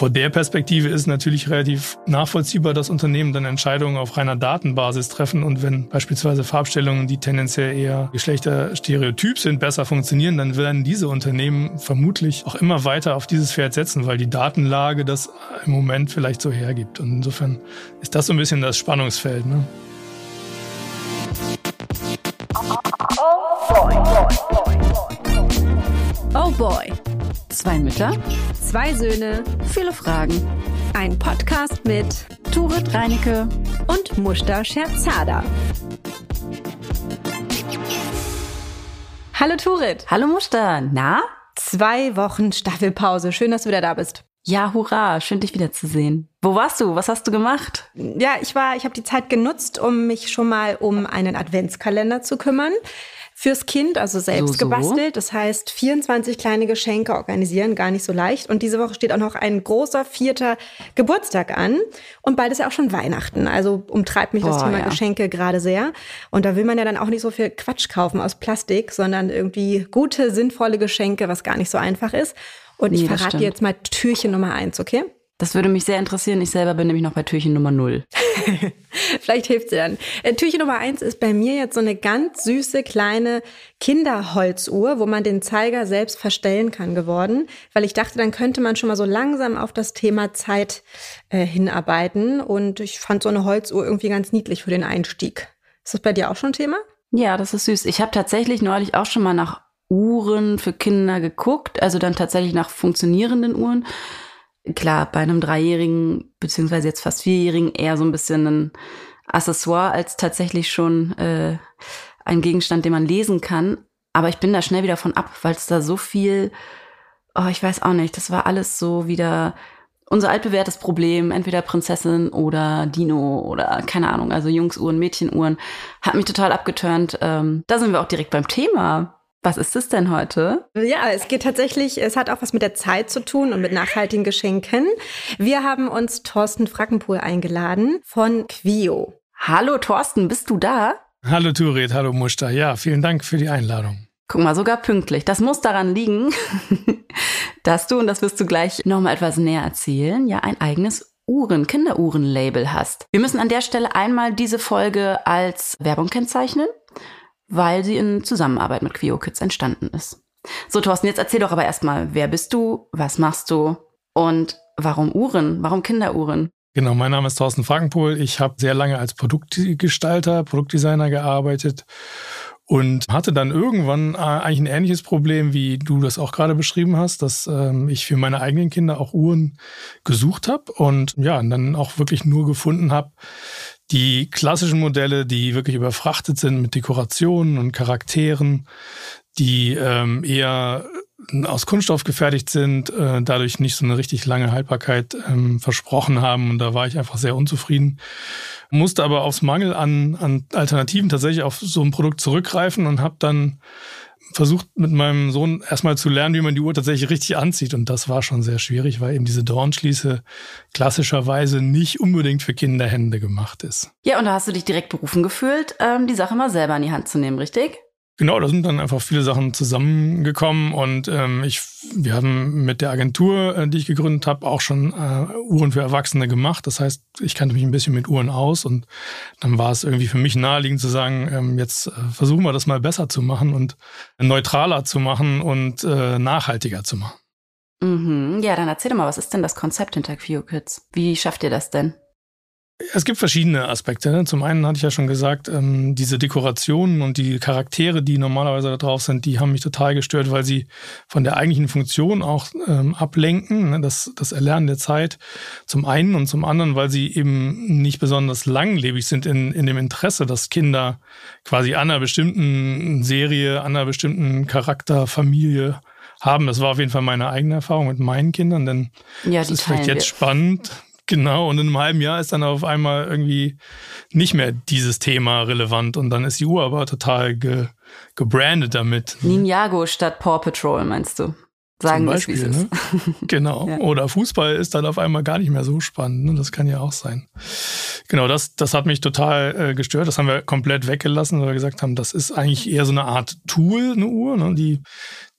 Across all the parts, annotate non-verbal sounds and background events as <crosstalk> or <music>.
vor der Perspektive ist natürlich relativ nachvollziehbar, dass Unternehmen dann Entscheidungen auf reiner Datenbasis treffen und wenn beispielsweise Farbstellungen, die tendenziell eher geschlechterstereotyp sind, besser funktionieren, dann werden diese Unternehmen vermutlich auch immer weiter auf dieses Pferd setzen, weil die Datenlage das im Moment vielleicht so hergibt. Und insofern ist das so ein bisschen das Spannungsfeld. Ne? Oh boy. Zwei Mütter, zwei Söhne, viele Fragen. Ein Podcast mit Turit Reinecke und Mushta Scherzada. Hallo Turit. Hallo Mushta. Na? Zwei Wochen Staffelpause. Schön, dass du wieder da bist. Ja, hurra, schön dich wiederzusehen. Wo warst du? Was hast du gemacht? Ja, ich war, ich habe die Zeit genutzt, um mich schon mal um einen Adventskalender zu kümmern fürs Kind, also selbst so, so. gebastelt. Das heißt, 24 kleine Geschenke organisieren, gar nicht so leicht. Und diese Woche steht auch noch ein großer vierter Geburtstag an. Und bald ist ja auch schon Weihnachten. Also umtreibt mich Boah, das Thema ja. Geschenke gerade sehr. Und da will man ja dann auch nicht so viel Quatsch kaufen aus Plastik, sondern irgendwie gute, sinnvolle Geschenke, was gar nicht so einfach ist. Und nee, ich verrate dir jetzt mal Türchen Nummer eins, okay? Das würde mich sehr interessieren. Ich selber bin nämlich noch bei Türchen Nummer 0. <laughs> Vielleicht hilft sie dann. Äh, Türchen Nummer 1 ist bei mir jetzt so eine ganz süße kleine Kinderholzuhr, wo man den Zeiger selbst verstellen kann geworden, weil ich dachte, dann könnte man schon mal so langsam auf das Thema Zeit äh, hinarbeiten und ich fand so eine Holzuhr irgendwie ganz niedlich für den Einstieg. Ist das bei dir auch schon Thema? Ja, das ist süß. Ich habe tatsächlich neulich auch schon mal nach Uhren für Kinder geguckt, also dann tatsächlich nach funktionierenden Uhren klar, bei einem Dreijährigen, beziehungsweise jetzt fast Vierjährigen, eher so ein bisschen ein Accessoire als tatsächlich schon äh, ein Gegenstand, den man lesen kann. Aber ich bin da schnell wieder von ab, weil es da so viel, oh, ich weiß auch nicht, das war alles so wieder unser altbewährtes Problem, entweder Prinzessin oder Dino oder keine Ahnung, also Jungsuhren, Mädchenuhren, hat mich total abgeturnt. Ähm, da sind wir auch direkt beim Thema. Was ist es denn heute? Ja, es geht tatsächlich, es hat auch was mit der Zeit zu tun und mit nachhaltigen Geschenken. Wir haben uns Thorsten Frackenpohl eingeladen von Quio. Hallo Thorsten, bist du da? Hallo Turit, hallo Muster. Ja, vielen Dank für die Einladung. Guck mal, sogar pünktlich. Das muss daran liegen, <laughs> dass du, und das wirst du gleich nochmal etwas näher erzählen, ja ein eigenes Uhren, Kinderuhren-Label hast. Wir müssen an der Stelle einmal diese Folge als Werbung kennzeichnen weil sie in Zusammenarbeit mit Quio Kids entstanden ist. So, Thorsten, jetzt erzähl doch aber erstmal, wer bist du, was machst du und warum Uhren, warum Kinderuhren? Genau, mein Name ist Thorsten Frankenpohl. Ich habe sehr lange als Produktgestalter, Produktdesigner gearbeitet und hatte dann irgendwann äh, eigentlich ein ähnliches Problem, wie du das auch gerade beschrieben hast, dass ähm, ich für meine eigenen Kinder auch Uhren gesucht habe und ja, und dann auch wirklich nur gefunden habe, die klassischen Modelle, die wirklich überfrachtet sind mit Dekorationen und Charakteren, die ähm, eher aus Kunststoff gefertigt sind, äh, dadurch nicht so eine richtig lange Haltbarkeit ähm, versprochen haben. Und da war ich einfach sehr unzufrieden. Musste aber aufs Mangel an, an Alternativen tatsächlich auf so ein Produkt zurückgreifen und habe dann versucht mit meinem Sohn erstmal zu lernen, wie man die Uhr tatsächlich richtig anzieht. Und das war schon sehr schwierig, weil eben diese Dornschließe klassischerweise nicht unbedingt für Kinderhände gemacht ist. Ja, und da hast du dich direkt berufen gefühlt, ähm, die Sache mal selber in die Hand zu nehmen, richtig? Genau, da sind dann einfach viele Sachen zusammengekommen und ähm, ich, wir haben mit der Agentur, äh, die ich gegründet habe, auch schon äh, Uhren für Erwachsene gemacht. Das heißt, ich kannte mich ein bisschen mit Uhren aus und dann war es irgendwie für mich naheliegend zu sagen, ähm, jetzt äh, versuchen wir das mal besser zu machen und neutraler zu machen und äh, nachhaltiger zu machen. Mhm. Ja, dann erzähl doch mal, was ist denn das Konzept hinter QKids? Wie schafft ihr das denn? Es gibt verschiedene Aspekte. Ne? Zum einen hatte ich ja schon gesagt, ähm, diese Dekorationen und die Charaktere, die normalerweise da drauf sind, die haben mich total gestört, weil sie von der eigentlichen Funktion auch ähm, ablenken, ne? das, das Erlernen der Zeit. Zum einen und zum anderen, weil sie eben nicht besonders langlebig sind in, in dem Interesse, dass Kinder quasi an einer bestimmten Serie, an einer bestimmten Charakter, Familie haben. Das war auf jeden Fall meine eigene Erfahrung mit meinen Kindern, denn ja, das ist vielleicht jetzt wir. spannend, Genau, und in einem halben Jahr ist dann auf einmal irgendwie nicht mehr dieses Thema relevant und dann ist die Uhr aber total ge, gebrandet damit. Ninjago statt Paw Patrol, meinst du? Sagen wir Beispiel, ne? <laughs> Genau. ja. Oder Fußball ist dann auf einmal gar nicht mehr so spannend. Ne? Das kann ja auch sein. Genau, das, das hat mich total äh, gestört. Das haben wir komplett weggelassen, weil wir gesagt haben, das ist eigentlich eher so eine Art Tool, eine Uhr, ne? die,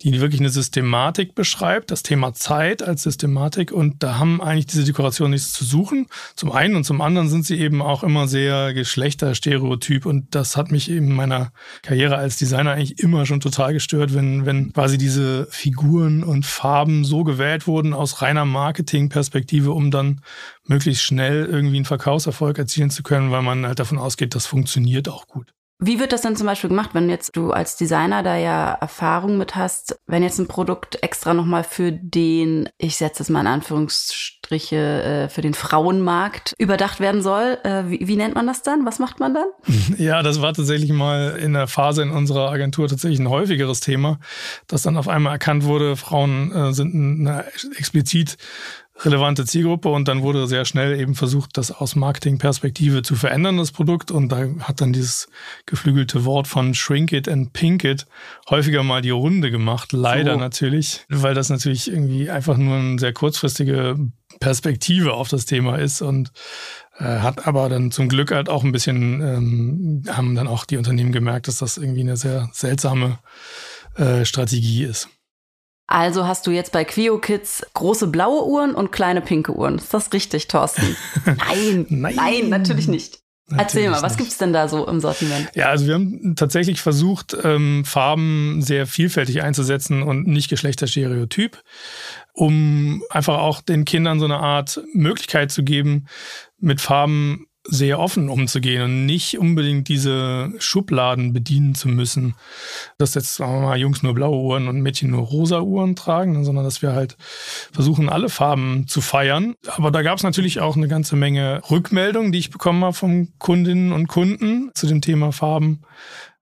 die wirklich eine Systematik beschreibt, das Thema Zeit als Systematik. Und da haben eigentlich diese Dekorationen nichts zu suchen. Zum einen und zum anderen sind sie eben auch immer sehr geschlechterstereotyp. Und das hat mich in meiner Karriere als Designer eigentlich immer schon total gestört, wenn, wenn quasi diese Figuren und Farben so gewählt wurden aus reiner Marketingperspektive, um dann möglichst schnell irgendwie einen Verkaufserfolg erzielen zu können, weil man halt davon ausgeht, das funktioniert auch gut. Wie wird das dann zum Beispiel gemacht, wenn jetzt du als Designer da ja Erfahrung mit hast, wenn jetzt ein Produkt extra nochmal für den, ich setze es mal in Anführungsstriche, äh, für den Frauenmarkt überdacht werden soll? Äh, wie, wie nennt man das dann? Was macht man dann? <laughs> Ja, das war tatsächlich mal in der Phase in unserer Agentur tatsächlich ein häufigeres Thema, dass dann auf einmal erkannt wurde, Frauen äh, sind eine explizit relevante Zielgruppe und dann wurde sehr schnell eben versucht, das aus Marketingperspektive zu verändern, das Produkt. Und da hat dann dieses geflügelte Wort von Shrink it and Pink it häufiger mal die Runde gemacht. Leider so. natürlich, weil das natürlich irgendwie einfach nur eine sehr kurzfristige Perspektive auf das Thema ist und äh, hat aber dann zum Glück halt auch ein bisschen, ähm, haben dann auch die Unternehmen gemerkt, dass das irgendwie eine sehr seltsame äh, Strategie ist. Also hast du jetzt bei Quio Kids große blaue Uhren und kleine pinke Uhren. Ist das richtig, Thorsten? <laughs> nein, nein, nein, natürlich nicht. Natürlich Erzähl mal, was gibt's denn da so im Sortiment? Ja, also wir haben tatsächlich versucht, ähm, Farben sehr vielfältig einzusetzen und nicht geschlechterstereotyp, um einfach auch den Kindern so eine Art Möglichkeit zu geben, mit Farben sehr offen umzugehen und nicht unbedingt diese Schubladen bedienen zu müssen, dass jetzt sagen wir mal Jungs nur blaue Uhren und Mädchen nur rosa Uhren tragen, sondern dass wir halt versuchen, alle Farben zu feiern. Aber da gab es natürlich auch eine ganze Menge Rückmeldungen, die ich bekommen habe von Kundinnen und Kunden zu dem Thema Farben.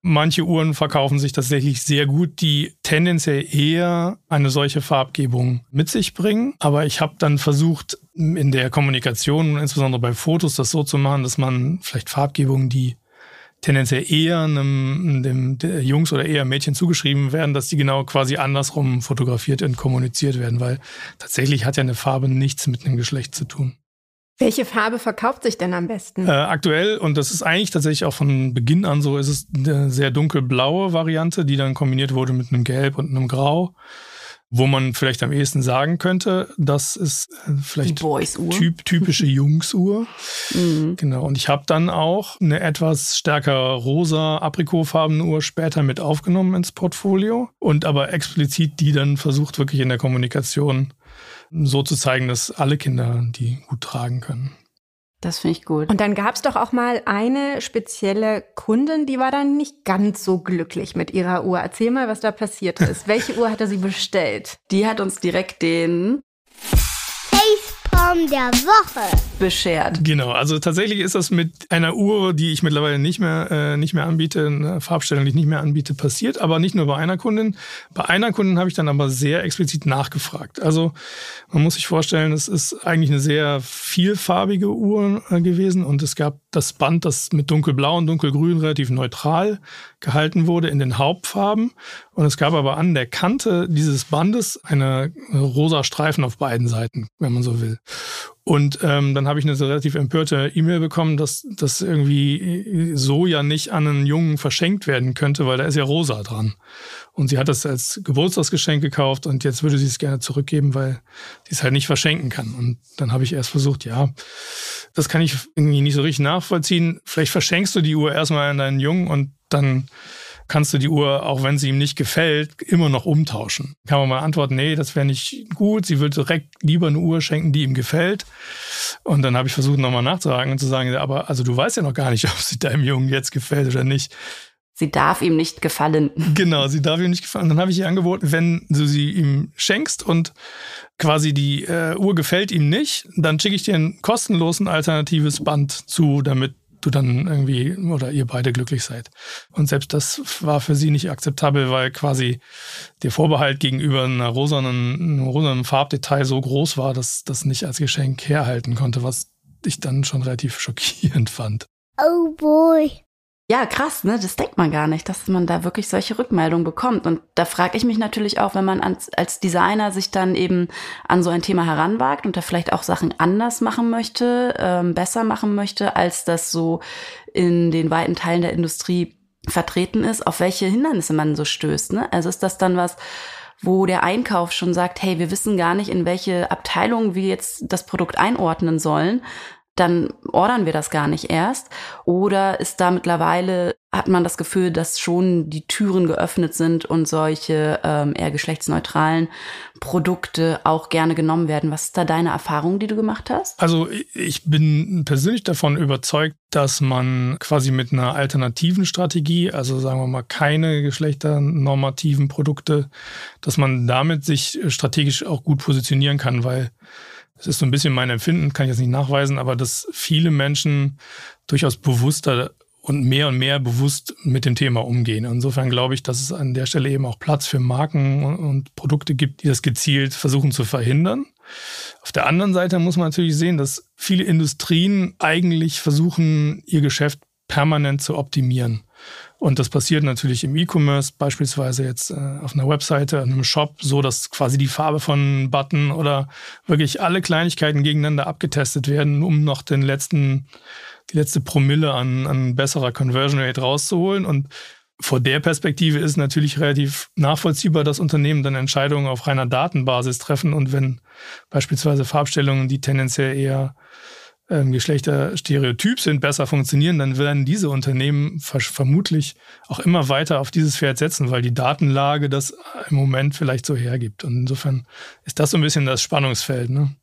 Manche Uhren verkaufen sich tatsächlich sehr gut, die tendenziell eher eine solche Farbgebung mit sich bringen. Aber ich habe dann versucht, in der Kommunikation, insbesondere bei Fotos, das so zu machen, dass man vielleicht Farbgebungen, die tendenziell eher einem, dem Jungs oder eher Mädchen zugeschrieben werden, dass die genau quasi andersrum fotografiert und kommuniziert werden, weil tatsächlich hat ja eine Farbe nichts mit einem Geschlecht zu tun. Welche Farbe verkauft sich denn am besten? Äh, aktuell, und das ist eigentlich tatsächlich auch von Beginn an so, ist es eine sehr dunkelblaue Variante, die dann kombiniert wurde mit einem Gelb und einem Grau. Wo man vielleicht am ehesten sagen könnte, das ist äh, vielleicht typ, typische <laughs> Jungsuhr. mhm. Genau. Und ich habe dann auch eine etwas stärker rosa aprikotfarbene Uhr später mit aufgenommen ins Portfolio und aber explizit die dann versucht wirklich in der Kommunikation so zu zeigen, dass alle Kinder die gut tragen können. Das finde ich gut. Und dann gab es doch auch mal eine spezielle Kundin, die war dann nicht ganz so glücklich mit ihrer Uhr. Erzähl mal, was da passiert <laughs> ist. Welche Uhr hatte sie bestellt? Die hat uns direkt den Traum der Woche beschert. Genau, also tatsächlich ist das mit einer Uhr, die ich mittlerweile nicht mehr, äh, nicht mehr anbiete, eine Farbstellung, die ich nicht mehr anbiete, passiert, aber nicht nur bei einer Kundin. Bei einer Kundin habe ich dann aber sehr explizit nachgefragt. Also man muss sich vorstellen, es ist eigentlich eine sehr vielfarbige Uhr äh, gewesen und es gab das Band, das mit dunkelblau und dunkelgrün relativ neutral gehalten wurde in den Hauptfarben. Und es gab aber an der Kante dieses Bandes eine rosa Streifen auf beiden Seiten, wenn man so will. Und ähm, dann habe ich eine relativ empörte E-Mail bekommen, dass das irgendwie so ja nicht an einen Jungen verschenkt werden könnte, weil da ist ja rosa dran. Und sie hat das als Geburtstagsgeschenk gekauft und jetzt würde sie es gerne zurückgeben, weil sie es halt nicht verschenken kann. Und dann habe ich erst versucht, ja, das kann ich irgendwie nicht so richtig nachvollziehen. Vielleicht verschenkst du die Uhr erstmal an deinen Jungen und dann kannst du die Uhr, auch wenn sie ihm nicht gefällt, immer noch umtauschen. Kann man mal antworten, nee, das wäre nicht gut. Sie würde direkt lieber eine Uhr schenken, die ihm gefällt. Und dann habe ich versucht, nochmal nachzuhaken und zu sagen, aber also du weißt ja noch gar nicht, <laughs> ob sie deinem Jungen jetzt gefällt oder nicht. Sie darf ihm nicht gefallen. <laughs> Genau, sie darf ihm nicht gefallen. Dann habe ich ihr angeboten, wenn du sie ihm schenkst und quasi die äh, Uhr gefällt ihm nicht, dann schicke ich dir ein kostenlosen alternatives Band zu, damit du dann irgendwie oder ihr beide glücklich seid. Und selbst das war für sie nicht akzeptabel, weil quasi der Vorbehalt gegenüber einer rosanen, einem rosanen Farbdetail so groß war, dass das nicht als Geschenk herhalten konnte, was ich dann schon relativ schockierend fand. Oh boy. Ja, krass, ne? Das denkt man gar nicht, dass man da wirklich solche Rückmeldungen bekommt. Und da frage ich mich natürlich auch, wenn man als, als Designer sich dann eben an so ein Thema heranwagt und da vielleicht auch Sachen anders machen möchte, ähm, besser machen möchte, als das so in den weiten Teilen der Industrie vertreten ist, auf welche Hindernisse man so stößt. Ne? Also ist das dann was, wo der Einkauf schon sagt, hey, wir wissen gar nicht, in welche Abteilung wir jetzt das Produkt einordnen sollen, dann ordern wir das gar nicht erst. Oder ist da mittlerweile, hat man das Gefühl, dass schon die Türen geöffnet sind und solche ähm, eher geschlechtsneutralen Produkte auch gerne genommen werden. Was ist da deine Erfahrung, die du gemacht hast? Also ich bin persönlich davon überzeugt, dass man quasi mit einer alternativen Strategie, also sagen wir mal keine geschlechternormativen Produkte, dass man damit sich strategisch auch gut positionieren kann, weil es ist so ein bisschen mein Empfinden, kann ich jetzt nicht nachweisen, aber dass viele Menschen durchaus bewusster und mehr und mehr bewusst mit dem Thema umgehen. Insofern glaube ich, dass es an der Stelle eben auch Platz für Marken und Produkte gibt, die das gezielt versuchen zu verhindern. Auf der anderen Seite muss man natürlich sehen, dass viele Industrien eigentlich versuchen, ihr Geschäft permanent zu optimieren. Und das passiert natürlich im E-Commerce, beispielsweise jetzt äh, auf einer Webseite, in einem Shop, so dass quasi die Farbe von Button oder wirklich alle Kleinigkeiten gegeneinander abgetestet werden, um noch den letzten, die letzte Promille an, an besserer Conversion Rate rauszuholen. Und vor der Perspektive ist natürlich relativ nachvollziehbar, dass Unternehmen dann Entscheidungen auf reiner Datenbasis treffen. Und wenn beispielsweise Farbstellungen, die tendenziell eher Geschlechterstereotyp sind, besser funktionieren, dann werden diese Unternehmen vermutlich auch immer weiter auf dieses Pferd setzen, weil die Datenlage das im Moment vielleicht so hergibt. Und insofern ist das so ein bisschen das Spannungsfeld. Ne?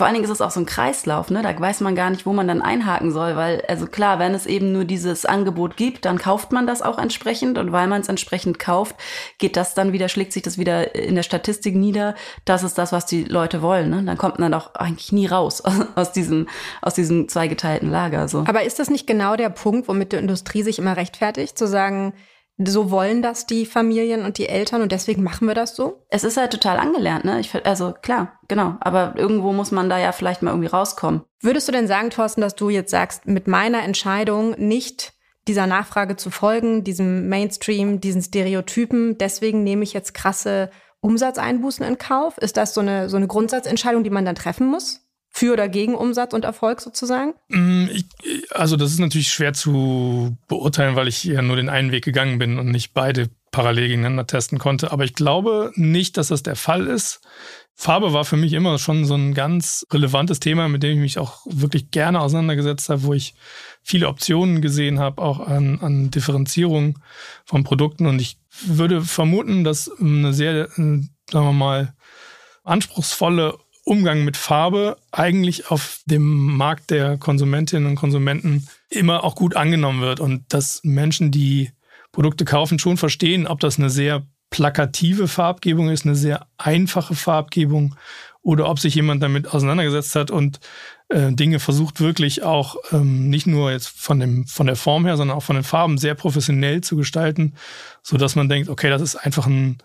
Vor allen Dingen ist es auch so ein Kreislauf, ne? Da weiß man gar nicht, wo man dann einhaken soll, weil, also klar, wenn es eben nur dieses Angebot gibt, dann kauft man das auch entsprechend und weil man es entsprechend kauft, geht das dann wieder, schlägt sich das wieder in der Statistik nieder. Das ist das, was die Leute wollen, ne? Dann kommt man auch eigentlich nie raus <laughs> aus diesem, aus diesem zweigeteilten Lager, so. Aber ist das nicht genau der Punkt, womit die Industrie sich immer rechtfertigt, zu sagen, so wollen das die Familien und die Eltern und deswegen machen wir das so? Es ist halt total angelernt, ne? Ich, also klar, genau. Aber irgendwo muss man da ja vielleicht mal irgendwie rauskommen. Würdest du denn sagen, Thorsten, dass du jetzt sagst, mit meiner Entscheidung nicht dieser Nachfrage zu folgen, diesem Mainstream, diesen Stereotypen, deswegen nehme ich jetzt krasse Umsatzeinbußen in Kauf? Ist das so eine, so eine Grundsatzentscheidung, die man dann treffen muss? Für oder gegen Umsatz und Erfolg sozusagen? Mm, also das ist natürlich schwer zu beurteilen, weil ich ja nur den einen Weg gegangen bin und nicht beide parallel gegeneinander testen konnte. Aber ich glaube nicht, dass das der Fall ist. Farbe war für mich immer schon so ein ganz relevantes Thema, mit dem ich mich auch wirklich gerne auseinandergesetzt habe, wo ich viele Optionen gesehen habe, auch an, an Differenzierung von Produkten. Und ich würde vermuten, dass eine sehr, sagen wir mal, anspruchsvolle Umgang mit Farbe eigentlich auf dem Markt der Konsumentinnen und Konsumenten immer auch gut angenommen wird. Und dass Menschen, die Produkte kaufen, schon verstehen, ob das eine sehr plakative Farbgebung ist, eine sehr einfache Farbgebung oder ob sich jemand damit auseinandergesetzt hat und äh, Dinge versucht wirklich auch ähm, nicht nur jetzt von dem von der Form her, sondern auch von den Farben sehr professionell zu gestalten, so dass man denkt, okay, das ist einfach ein,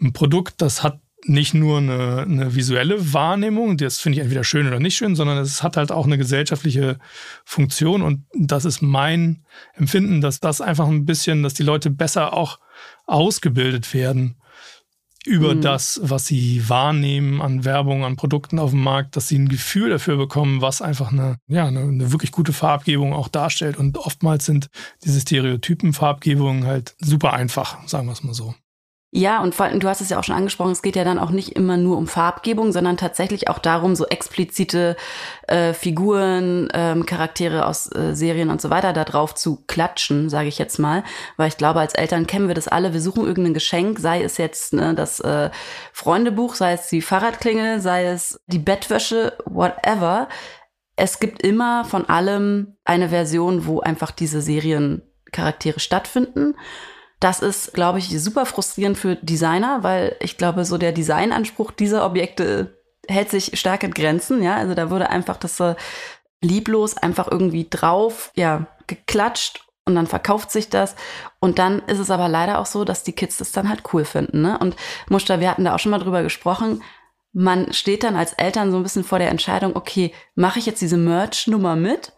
ein Produkt, das hat nicht nur eine, eine visuelle Wahrnehmung, das finde ich entweder schön oder nicht schön, sondern es hat halt auch eine gesellschaftliche Funktion und das ist mein Empfinden, dass das einfach ein bisschen, dass die Leute besser auch ausgebildet werden über mhm. das, was sie wahrnehmen an Werbung, an Produkten auf dem Markt, dass sie ein Gefühl dafür bekommen, was einfach eine, ja, eine, eine wirklich gute Farbgebung auch darstellt. Und oftmals sind diese Stereotypen Farbgebungen halt super einfach, sagen wir es mal so. Ja, und vor allem, du hast es ja auch schon angesprochen, es geht ja dann auch nicht immer nur um Farbgebung, sondern tatsächlich auch darum, so explizite äh, Figuren, ähm, Charaktere aus äh, Serien und so weiter da drauf zu klatschen, sage ich jetzt mal. Weil ich glaube, als Eltern kennen wir das alle. Wir suchen irgendein Geschenk, sei es jetzt ne, das äh, Freundebuch, sei es die Fahrradklingel, sei es die Bettwäsche, whatever. Es gibt immer von allem eine Version, wo einfach diese Seriencharaktere stattfinden. Das ist, glaube ich, super frustrierend für Designer, weil ich glaube, so der Designanspruch dieser Objekte hält sich stark in Grenzen. Ja, also da wurde einfach das äh, lieblos einfach irgendwie drauf, ja, geklatscht und dann verkauft sich das. Und dann ist es aber leider auch so, dass die Kids das dann halt cool finden. Ne? Und Muster, wir hatten da auch schon mal drüber gesprochen. Man steht dann als Eltern so ein bisschen vor der Entscheidung, okay, mache ich jetzt diese Merch-Nummer mit?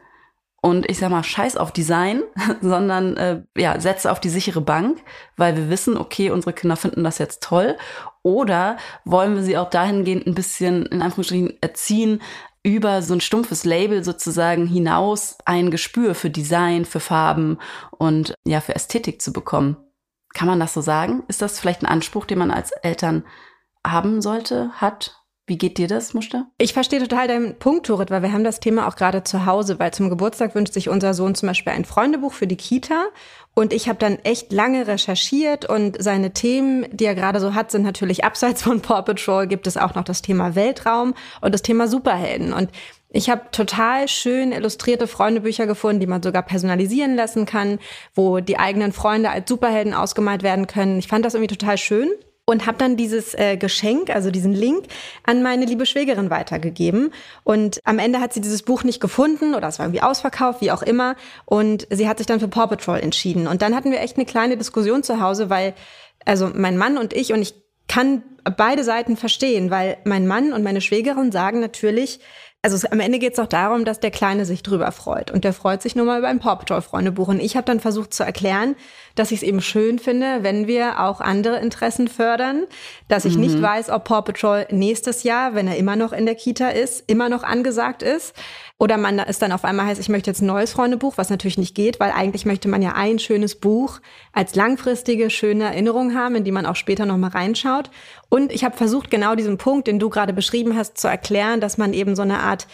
Und ich sag mal, scheiß auf Design, <laughs> sondern äh, ja, setze auf die sichere Bank, weil wir wissen, okay, unsere Kinder finden das jetzt toll. Oder wollen wir sie auch dahingehend ein bisschen, in Anführungsstrichen, erziehen, über so ein stumpfes Label sozusagen hinaus ein Gespür für Design, für Farben und ja, für Ästhetik zu bekommen. Kann man das so sagen? Ist das vielleicht ein Anspruch, den man als Eltern haben sollte, hat? Wie geht dir das, Muster? Ich verstehe total deinen Punkt, Turit, weil wir haben das Thema auch gerade zu Hause, weil zum Geburtstag wünscht sich unser Sohn zum Beispiel ein Freundebuch für die Kita. Und ich habe dann echt lange recherchiert und seine Themen, die er gerade so hat, sind natürlich abseits von Paw Patrol, gibt es auch noch das Thema Weltraum und das Thema Superhelden. Und ich habe total schön illustrierte Freundebücher gefunden, die man sogar personalisieren lassen kann, wo die eigenen Freunde als Superhelden ausgemalt werden können. Ich fand das irgendwie total schön und habe dann dieses äh, Geschenk, also diesen Link, an meine liebe Schwägerin weitergegeben. Und am Ende hat sie dieses Buch nicht gefunden oder es war irgendwie ausverkauft, wie auch immer. Und sie hat sich dann für Paw Patrol entschieden. Und dann hatten wir echt eine kleine Diskussion zu Hause, weil also mein Mann und ich und ich kann beide Seiten verstehen, weil mein Mann und meine Schwägerin sagen natürlich, also es, am Ende geht es auch darum, dass der Kleine sich drüber freut. Und der freut sich nur mal über ein Paw Patrol Freundebuch. Und ich habe dann versucht zu erklären, dass ich es eben schön finde, wenn wir auch andere Interessen fördern. Dass ich mhm. nicht weiß, ob Paw Patrol nächstes Jahr, wenn er immer noch in der Kita ist, immer noch angesagt ist. Oder man ist dann auf einmal heißt, ich möchte jetzt ein neues Freundebuch, was natürlich nicht geht, weil eigentlich möchte man ja ein schönes Buch als langfristige, schöne Erinnerung haben, in die man auch später nochmal reinschaut. Und ich habe versucht, genau diesen Punkt, den du gerade beschrieben hast, zu erklären, dass man eben so eine Art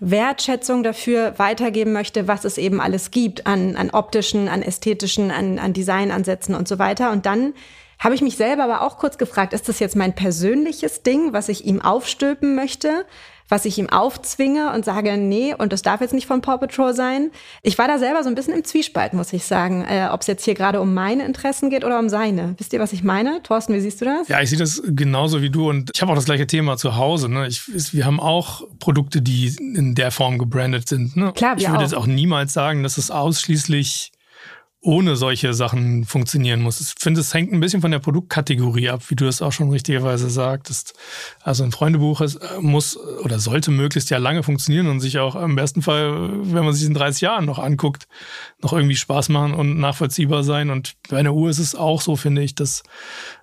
Wertschätzung dafür weitergeben möchte, was es eben alles gibt an, an optischen, an ästhetischen, an, an Designansätzen und so weiter. Und dann habe ich mich selber aber auch kurz gefragt, ist das jetzt mein persönliches Ding, was ich ihm aufstülpen möchte? Was ich ihm aufzwinge und sage, nee, und das darf jetzt nicht von Paw Patrol sein. Ich war da selber so ein bisschen im Zwiespalt, muss ich sagen, äh, ob es jetzt hier gerade um meine Interessen geht oder um seine. Wisst ihr, was ich meine? Thorsten, wie siehst du das? Ja, ich sehe das genauso wie du und ich habe auch das gleiche Thema zu Hause. Ne? Ich, wir haben auch Produkte, die in der Form gebrandet sind. Ne? Klar, wir ich würde auch. jetzt auch niemals sagen, dass es ausschließlich ohne solche Sachen funktionieren muss. Ich finde, es hängt ein bisschen von der Produktkategorie ab, wie du das auch schon richtigerweise sagtest. Also ein Freundebuch ist, äh, muss oder sollte möglichst ja lange funktionieren und sich auch im besten Fall, wenn man sich in 30 Jahren noch anguckt, noch irgendwie Spaß machen und nachvollziehbar sein. Und bei einer Uhr ist es auch so, finde ich, dass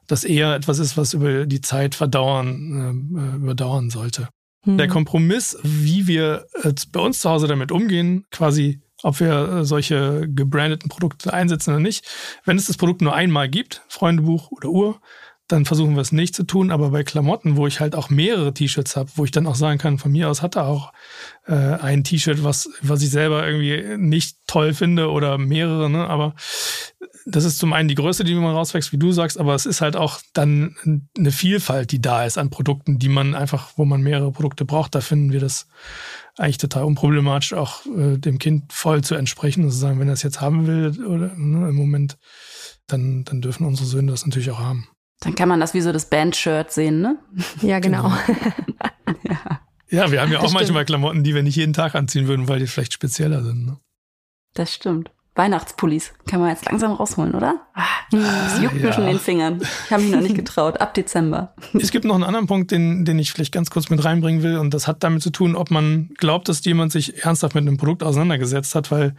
das eher etwas ist, was über die Zeit verdauern, äh, überdauern sollte. Hm. Der Kompromiss, wie wir bei uns zu Hause damit umgehen, quasi ob wir äh, solche gebrandeten Produkte einsetzen oder nicht. Wenn es das Produkt nur einmal gibt, Freundebuch oder Uhr, dann versuchen wir es nicht zu tun. Aber bei Klamotten, wo ich halt auch mehrere T-Shirts habe, wo ich dann auch sagen kann, von mir aus hat er auch äh, ein T-Shirt, was, was ich selber irgendwie nicht toll finde oder mehrere, ne? aber das ist zum einen die Größe, die man rauswächst, wie du sagst, aber es ist halt auch dann eine Vielfalt, die da ist an Produkten, die man einfach, wo man mehrere Produkte braucht. Da finden wir das eigentlich total unproblematisch, auch äh, dem Kind voll zu entsprechen und zu sagen, wenn er es jetzt haben will oder ne, im Moment, dann, dann dürfen unsere Söhne das natürlich auch haben. Dann kann man das wie so das Band-Shirt sehen, ne? Ja, genau. genau. <laughs> ja. ja. wir haben ja auch manchmal Klamotten, die wir nicht jeden Tag anziehen würden, weil die vielleicht spezieller sind. Ne? Das stimmt. Weihnachtspullis kann man jetzt langsam rausholen, oder? Ah, das juckt ja. mir schon in den Fingern. Ich habe mich noch nicht getraut. Ab Dezember. <laughs> Es gibt noch einen anderen Punkt, den, den ich vielleicht ganz kurz mit reinbringen will. Und das hat damit zu tun, ob man glaubt, dass jemand sich ernsthaft mit einem Produkt auseinandergesetzt hat, weil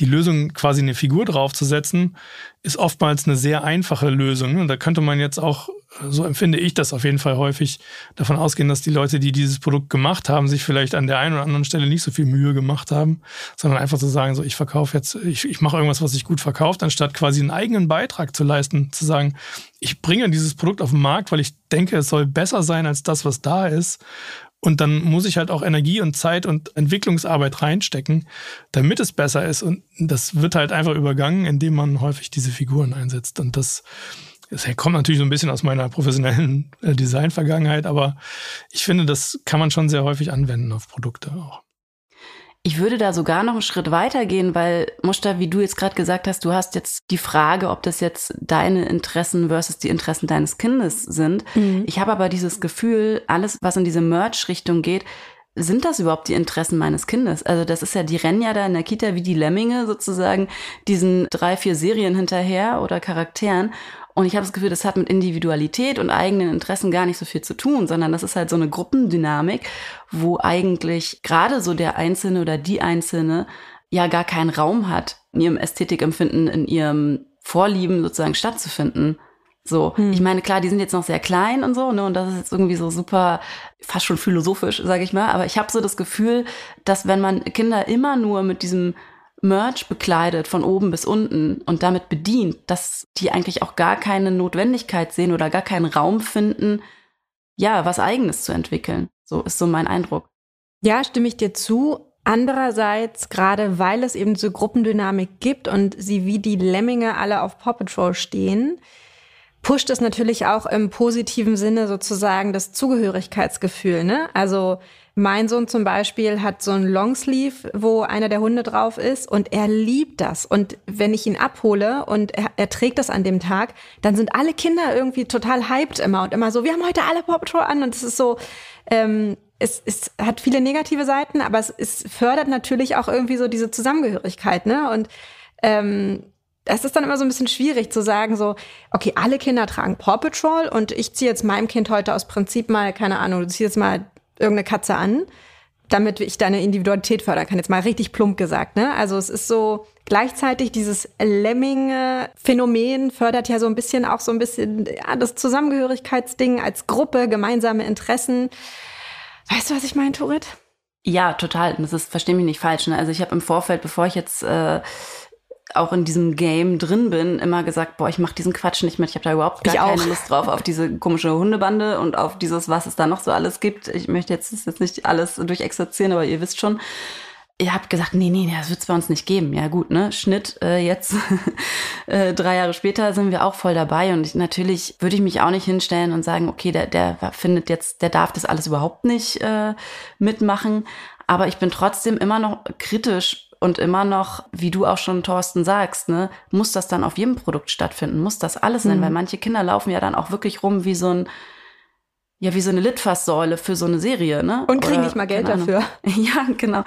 die Lösung, quasi eine Figur draufzusetzen, ist oftmals eine sehr einfache Lösung. Und da könnte man jetzt auch so empfinde ich das auf jeden Fall häufig, davon ausgehen, dass die Leute, die dieses Produkt gemacht haben, sich vielleicht an der einen oder anderen Stelle nicht so viel Mühe gemacht haben, sondern einfach zu so sagen, so ich verkaufe jetzt, ich, ich mache irgendwas, was sich gut verkauft, anstatt quasi einen eigenen Beitrag zu leisten, zu sagen, ich bringe dieses Produkt auf den Markt, weil ich denke, es soll besser sein als das, was da ist. Und dann muss ich halt auch Energie und Zeit und Entwicklungsarbeit reinstecken, damit es besser ist. Und das wird halt einfach übergangen, indem man häufig diese Figuren einsetzt. Und das, das kommt natürlich so ein bisschen aus meiner professionellen äh, Design-Vergangenheit, aber ich finde, das kann man schon sehr häufig anwenden auf Produkte auch. Ich würde da sogar noch einen Schritt weiter gehen, weil, Muster, wie du jetzt gerade gesagt hast, du hast jetzt die Frage, ob das jetzt deine Interessen versus die Interessen deines Kindes sind. Mhm. Ich habe aber dieses Gefühl, alles, was in diese Merch-Richtung geht, sind das überhaupt die Interessen meines Kindes? Also das ist ja, die rennen ja da in der Kita wie die Lemminge sozusagen diesen drei, vier Serien hinterher oder Charakteren. Und ich habe das Gefühl, das hat mit Individualität und eigenen Interessen gar nicht so viel zu tun, sondern das ist halt so eine Gruppendynamik, wo eigentlich gerade so der Einzelne oder die Einzelne ja gar keinen Raum hat, in ihrem Ästhetikempfinden, in ihrem Vorlieben sozusagen stattzufinden. So, hm. ich meine, klar, die sind jetzt noch sehr klein und so, ne, und das ist jetzt irgendwie so super, fast schon philosophisch, sage ich mal. Aber ich habe so das Gefühl, dass wenn man Kinder immer nur mit diesem Merch bekleidet von oben bis unten und damit bedient, dass die eigentlich auch gar keine Notwendigkeit sehen oder gar keinen Raum finden, ja, was eigenes zu entwickeln. So ist so mein Eindruck. Ja, stimme ich dir zu. Andererseits, gerade weil es eben so Gruppendynamik gibt und sie wie die Lemminge alle auf Paw Patrol stehen, pusht es natürlich auch im positiven Sinne sozusagen das Zugehörigkeitsgefühl. Ne? Also mein Sohn zum Beispiel hat so ein Longsleeve, wo einer der Hunde drauf ist und er liebt das. Und wenn ich ihn abhole und er, er trägt das an dem Tag, dann sind alle Kinder irgendwie total hyped immer und immer so, wir haben heute alle Paw Patrol an und es ist so, ähm, es, es hat viele negative Seiten, aber es, es fördert natürlich auch irgendwie so diese Zusammengehörigkeit, ne? Und ähm, es ist dann immer so ein bisschen schwierig zu sagen, so, okay, alle Kinder tragen Paw Patrol und ich ziehe jetzt meinem Kind heute aus Prinzip mal, keine Ahnung, du ziehst jetzt mal irgendeine Katze an, damit ich deine Individualität fördern kann. Jetzt mal richtig plump gesagt, ne? Also es ist so, gleichzeitig dieses Lemming-Phänomen fördert ja so ein bisschen auch so ein bisschen ja, das Zusammengehörigkeitsding als Gruppe, gemeinsame Interessen. Weißt du, was ich meine, Turit? Ja, total. Das ist, verstehe mich nicht falsch. Ne? Also ich habe im Vorfeld, bevor ich jetzt äh, auch in diesem Game drin bin, immer gesagt, boah, ich mache diesen Quatsch nicht mit. Ich habe da überhaupt gar keine Lust drauf auf diese komische Hundebande und auf dieses, was es da noch so alles gibt. Ich möchte jetzt, jetzt nicht alles durchexerzieren, aber ihr wisst schon. Ihr habt gesagt, nee, nee, das wird es bei uns nicht geben. Ja gut, ne? Schnitt, äh, jetzt <laughs> äh, drei Jahre später sind wir auch voll dabei. Und ich, natürlich würde ich mich auch nicht hinstellen und sagen, okay, der, der findet jetzt, der darf das alles überhaupt nicht äh, mitmachen. Aber ich bin trotzdem immer noch kritisch und immer noch, wie du auch schon, Thorsten, sagst, ne, muss das dann auf jedem Produkt stattfinden? Muss das alles sein? Mhm. Weil manche Kinder laufen ja dann auch wirklich rum wie so ein ja, wie so eine Litfaßsäule für so eine Serie, ne? Und kriegen nicht mal Geld dafür. <laughs> Ja, genau.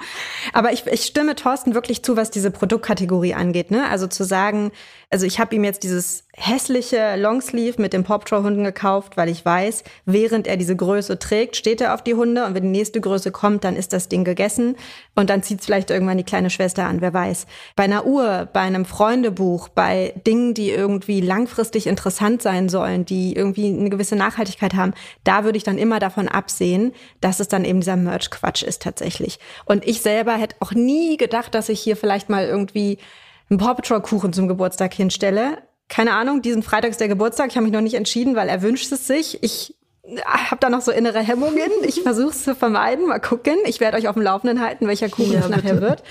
Aber ich, ich stimme Thorsten wirklich zu, was diese Produktkategorie angeht, ne? Also zu sagen, also ich habe ihm jetzt dieses hässliche Longsleeve mit den Poptroll-Hunden gekauft, weil ich weiß, während er diese Größe trägt, steht er auf die Hunde und wenn die nächste Größe kommt, dann ist das Ding gegessen und dann zieht es vielleicht irgendwann die kleine Schwester an, wer weiß. Bei einer Uhr, bei einem Freundebuch, bei Dingen, die irgendwie langfristig interessant sein sollen, die irgendwie eine gewisse Nachhaltigkeit haben, da würde ich dann immer davon absehen, dass es dann eben dieser Merch-Quatsch ist tatsächlich. Und ich selber hätte auch nie gedacht, dass ich hier vielleicht mal irgendwie einen Paw Patrol Kuchen zum Geburtstag hinstelle. Keine Ahnung, diesen Freitag ist der Geburtstag. Ich habe mich noch nicht entschieden, weil er wünscht es sich. Ich habe da noch so innere Hemmungen. <laughs> Ich versuche es zu vermeiden. Mal gucken. Ich werde euch auf dem Laufenden halten, welcher Kuchen ja, es nachher wird.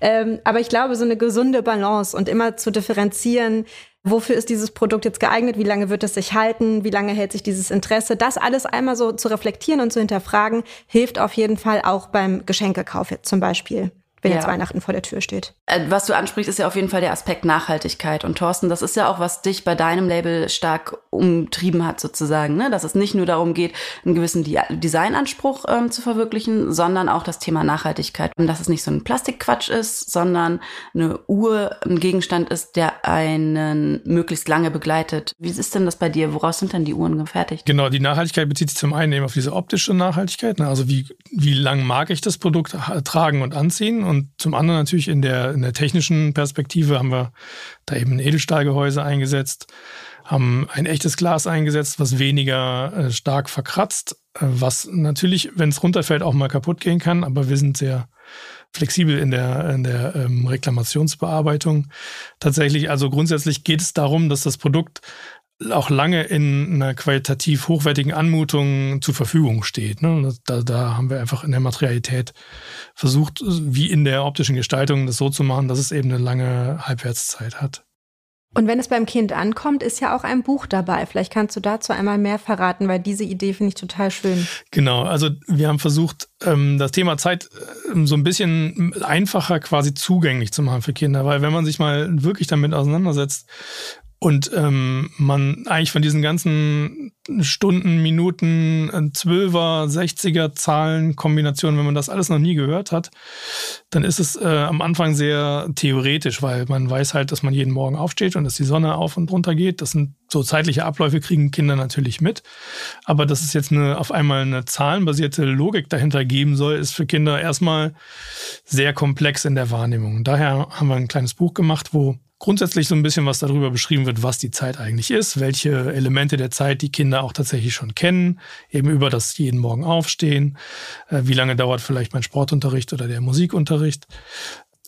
Ähm, aber ich glaube, so eine gesunde Balance und immer zu differenzieren, wofür ist dieses Produkt jetzt geeignet, wie lange wird es sich halten, wie lange hält sich dieses Interesse, das alles einmal so zu reflektieren und zu hinterfragen, hilft auf jeden Fall auch beim Geschenkekauf jetzt zum Beispiel wenn ja. jetzt Weihnachten vor der Tür steht. Äh, was du ansprichst, ist ja auf jeden Fall der Aspekt Nachhaltigkeit. Und Thorsten, das ist ja auch, was dich bei deinem Label stark umtrieben hat, sozusagen. Ne? Dass es nicht nur darum geht, einen gewissen Designanspruch ähm, zu verwirklichen, sondern auch das Thema Nachhaltigkeit. Und dass es nicht so ein Plastikquatsch ist, sondern eine Uhr ein Gegenstand ist, der einen möglichst lange begleitet. Wie ist denn das bei dir? Woraus sind denn die Uhren gefertigt? Genau, die Nachhaltigkeit bezieht sich zum einen eben auf diese optische Nachhaltigkeit. Ne? Also wie, wie lang mag ich das Produkt tragen und anziehen? Und zum anderen natürlich in der, in der technischen Perspektive haben wir da eben ein Edelstahlgehäuse eingesetzt, haben ein echtes Glas eingesetzt, was weniger äh, stark verkratzt, äh, was natürlich, wenn es runterfällt, auch mal kaputt gehen kann. Aber wir sind sehr flexibel in der, in der ähm, Reklamationsbearbeitung. Tatsächlich, also grundsätzlich geht es darum, dass das Produkt auch lange in einer qualitativ hochwertigen Anmutung zur Verfügung steht. Ne? Da, da haben wir einfach in der Materialität versucht, wie in der optischen Gestaltung, das so zu machen, dass es eben eine lange Halbwertszeit hat. Und wenn es beim Kind ankommt, ist ja auch ein Buch dabei. Vielleicht kannst du dazu einmal mehr verraten, weil diese Idee finde ich total schön. Genau, also wir haben versucht, ähm, das Thema Zeit ähm, so ein bisschen einfacher quasi zugänglich zu machen für Kinder, weil wenn man sich mal wirklich damit auseinandersetzt, und ähm, man eigentlich von diesen ganzen Stunden, Minuten, Zwölfer, Sechziger Zahlen, Kombinationen, wenn man das alles noch nie gehört hat, dann ist es äh, am Anfang sehr theoretisch, weil man weiß halt, dass man jeden Morgen aufsteht und dass die Sonne auf und runter geht. Das sind so zeitliche Abläufe, kriegen Kinder natürlich mit. Aber dass es jetzt eine, auf einmal eine zahlenbasierte Logik dahinter geben soll, ist für Kinder erstmal sehr komplex in der Wahrnehmung. Daher haben wir ein kleines Buch gemacht, wo grundsätzlich so ein bisschen was darüber beschrieben wird, was die Zeit eigentlich ist, welche Elemente der Zeit die Kinder auch tatsächlich schon kennen, eben über das jeden Morgen aufstehen, äh, wie lange dauert vielleicht mein Sportunterricht oder der Musikunterricht.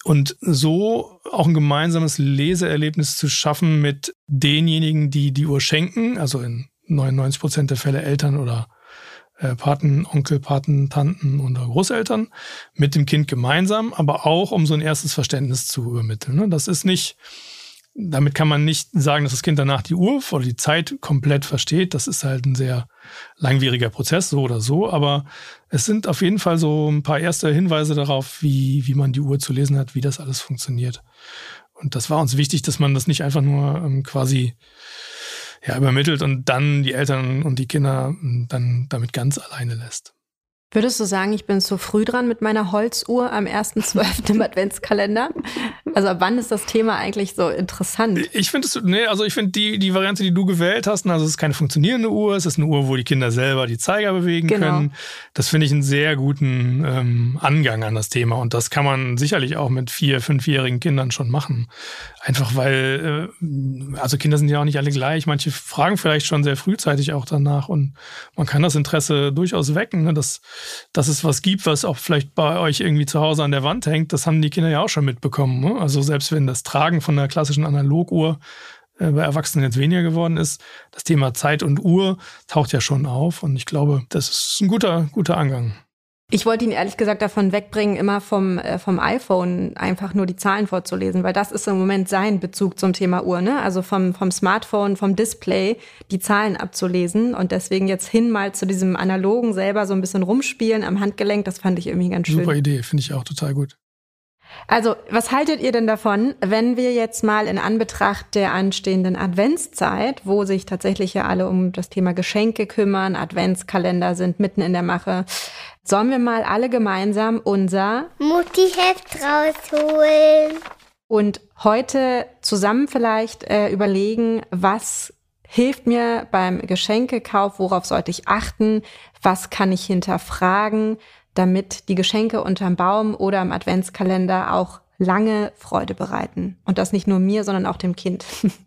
Und so auch ein gemeinsames Leseerlebnis zu schaffen mit denjenigen, die die Uhr schenken, also in 99 Prozent der Fälle Eltern oder äh, Paten, Onkel, Paten, Tanten oder Großeltern mit dem Kind gemeinsam, aber auch um so ein erstes Verständnis zu übermitteln. Ne? Das ist nicht, damit kann man nicht sagen, dass das Kind danach die Uhr oder die Zeit komplett versteht. Das ist halt ein sehr langwieriger Prozess, so oder so. Aber es sind auf jeden Fall so ein paar erste Hinweise darauf, wie, wie man die Uhr zu lesen hat, wie das alles funktioniert. Und das war uns wichtig, dass man das nicht einfach nur ähm, quasi ja, übermittelt und dann die Eltern und die Kinder dann damit ganz alleine lässt. Würdest du sagen, ich bin zu früh dran mit meiner Holzuhr am 1.12. im Adventskalender? Also ab wann ist das Thema eigentlich so interessant? Ich finde es, nee, also ich finde die, die Variante, die du gewählt hast, also es ist keine funktionierende Uhr, es ist eine Uhr, wo die Kinder selber die Zeiger bewegen genau. können. Das finde ich einen sehr guten ähm, Angang an das Thema. Und das kann man sicherlich auch mit vier, fünfjährigen Kindern schon machen. Einfach weil, äh, also Kinder sind ja auch nicht alle gleich. Manche fragen vielleicht schon sehr frühzeitig auch danach und man kann das Interesse durchaus wecken. Ne? Das dass es was gibt, was auch vielleicht bei euch irgendwie zu Hause an der Wand hängt, das haben die Kinder ja auch schon mitbekommen. Ne? Also selbst wenn das Tragen von der klassischen Analoguhr äh, bei Erwachsenen jetzt weniger geworden ist, das Thema Zeit und Uhr taucht ja schon auf und ich glaube, das ist ein guter, guter Angang. Ich wollte ihn ehrlich gesagt davon wegbringen, immer vom, äh, vom iPhone einfach nur die Zahlen vorzulesen, weil das ist im Moment sein Bezug zum Thema Uhr, ne? Also vom, vom Smartphone, vom Display die Zahlen abzulesen und deswegen jetzt hin mal zu diesem analogen selber so ein bisschen rumspielen am Handgelenk, das fand ich irgendwie ganz schön. Super Idee, finde ich auch total gut. Also, was haltet ihr denn davon, wenn wir jetzt mal in Anbetracht der anstehenden Adventszeit, wo sich tatsächlich ja alle um das Thema Geschenke kümmern, Adventskalender sind mitten in der Mache, Sollen wir mal alle gemeinsam unser Mutti-Heft rausholen? Und heute zusammen vielleicht äh, überlegen, was hilft mir beim Geschenkekauf, worauf sollte ich achten, was kann ich hinterfragen, damit die Geschenke unterm Baum oder im Adventskalender auch lange Freude bereiten. Und das nicht nur mir, sondern auch dem Kind. <laughs>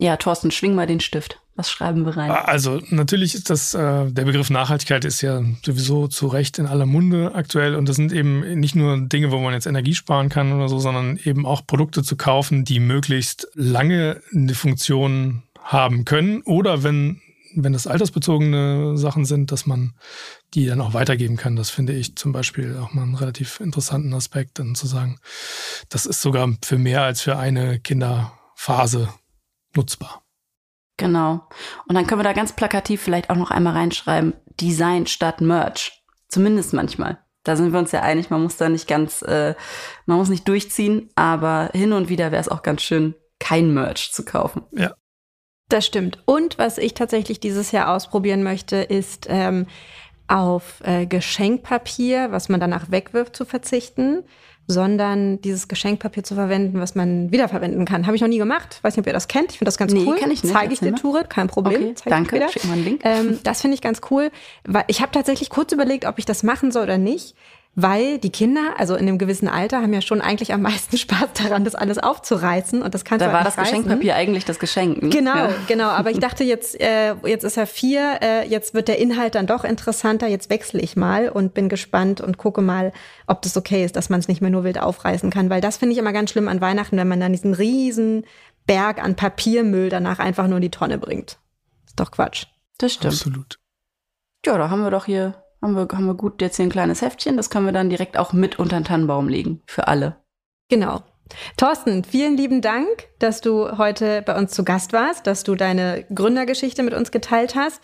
Ja, Thorsten, schwing mal den Stift. Was schreiben wir rein? Also natürlich ist das, äh, der Begriff Nachhaltigkeit ist ja sowieso zu Recht in aller Munde aktuell und das sind eben nicht nur Dinge, wo man jetzt Energie sparen kann oder so, sondern eben auch Produkte zu kaufen, die möglichst lange eine Funktion haben können oder wenn wenn das altersbezogene Sachen sind, dass man die dann auch weitergeben kann. Das finde ich zum Beispiel auch mal einen relativ interessanten Aspekt, dann zu sagen, das ist sogar für mehr als für eine Kinderphase nutzbar. Genau. Und dann können wir da ganz plakativ vielleicht auch noch einmal reinschreiben, Design statt Merch. Zumindest manchmal. Da sind wir uns ja einig, man muss da nicht ganz, äh, man muss nicht durchziehen, aber hin und wieder wäre es auch ganz schön, kein Merch zu kaufen. Ja. Das stimmt. Und was ich tatsächlich dieses Jahr ausprobieren möchte, ist ähm, auf äh, Geschenkpapier, was man danach wegwirft, zu verzichten sondern dieses Geschenkpapier zu verwenden, was man wiederverwenden kann. Habe ich noch nie gemacht. Weiß nicht, ob ihr das kennt. Ich finde das ganz nee, cool. Kann ich nicht. Zeige ich dir, Turet, kein Problem. Okay, danke. Schick mal einen Link. Ähm, das finde ich ganz cool. Weil ich habe tatsächlich kurz überlegt, ob ich das machen soll oder nicht weil die Kinder, also in einem gewissen Alter, haben ja schon eigentlich am meisten <laughs> Spaß daran, das alles aufzureißen und das kannst da du halt war das reißen. Geschenkpapier eigentlich das Geschenk. Ne? Genau, ja. genau. Aber ich dachte jetzt, äh, jetzt ist er vier, äh, jetzt wird der Inhalt dann doch interessanter. Jetzt wechsle ich mal und bin gespannt und gucke mal, ob das okay ist, dass man es nicht mehr nur wild aufreißen kann, weil das finde ich immer ganz schlimm an Weihnachten, wenn man dann diesen riesen Berg an Papiermüll danach einfach nur in die Tonne bringt. Ist doch Quatsch. Das stimmt. Absolut. Ja, da haben wir doch hier haben wir, haben wir gut jetzt hier ein kleines Heftchen, das können wir dann direkt auch mit unter den Tannenbaum legen, für alle. Genau. Thorsten, vielen lieben Dank, dass du heute bei uns zu Gast warst, dass du deine Gründergeschichte mit uns geteilt hast.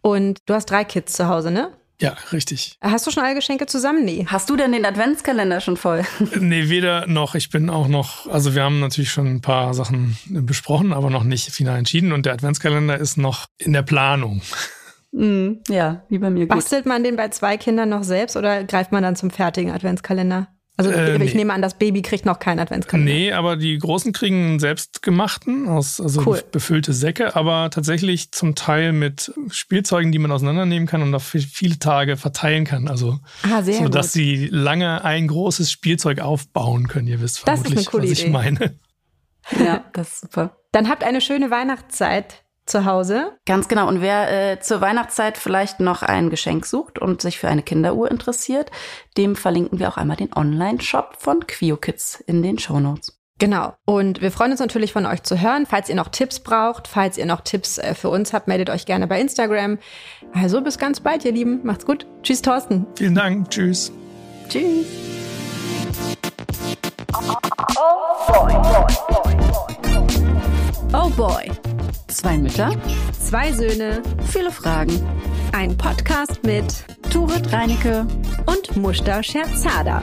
Und du hast drei Kids zu Hause, ne? Ja, richtig. Hast du schon alle Geschenke zusammen? Nee. Hast du denn den Adventskalender schon voll? <laughs> nee, weder noch. Ich bin auch noch, also wir haben natürlich schon ein paar Sachen besprochen, aber noch nicht final entschieden. Und der Adventskalender ist noch in der Planung. Mm, ja, wie bei mir. Bastelt gut. man den bei zwei Kindern noch selbst oder greift man dann zum fertigen Adventskalender? Also äh, ich nee. nehme an, das Baby kriegt noch keinen Adventskalender. Nee, aber die Großen kriegen einen selbstgemachten, aus, also cool. befüllte Säcke, aber tatsächlich zum Teil mit Spielzeugen, die man auseinandernehmen kann und auf viele Tage verteilen kann. Also ah, sehr so, dass sie lange ein großes Spielzeug aufbauen können. Ihr wisst vermutlich, das ist eine coole was ich Idee. meine. Ja, <laughs> das ist super. Dann habt eine schöne Weihnachtszeit. Zu Hause. Ganz genau. Und wer äh, zur Weihnachtszeit vielleicht noch ein Geschenk sucht und sich für eine Kinderuhr interessiert, dem verlinken wir auch einmal den Online-Shop von QuioKids in den Shownotes. Genau. Und wir freuen uns natürlich von euch zu hören. Falls ihr noch Tipps braucht, falls ihr noch Tipps äh, für uns habt, meldet euch gerne bei Instagram. Also bis ganz bald, ihr Lieben. Macht's gut. Tschüss, Thorsten. Vielen Dank. Tschüss. Tschüss. Oh boy. Zwei Mütter, zwei Söhne, viele Fragen. Ein Podcast mit Turit Reinecke und Mushta Scherzada.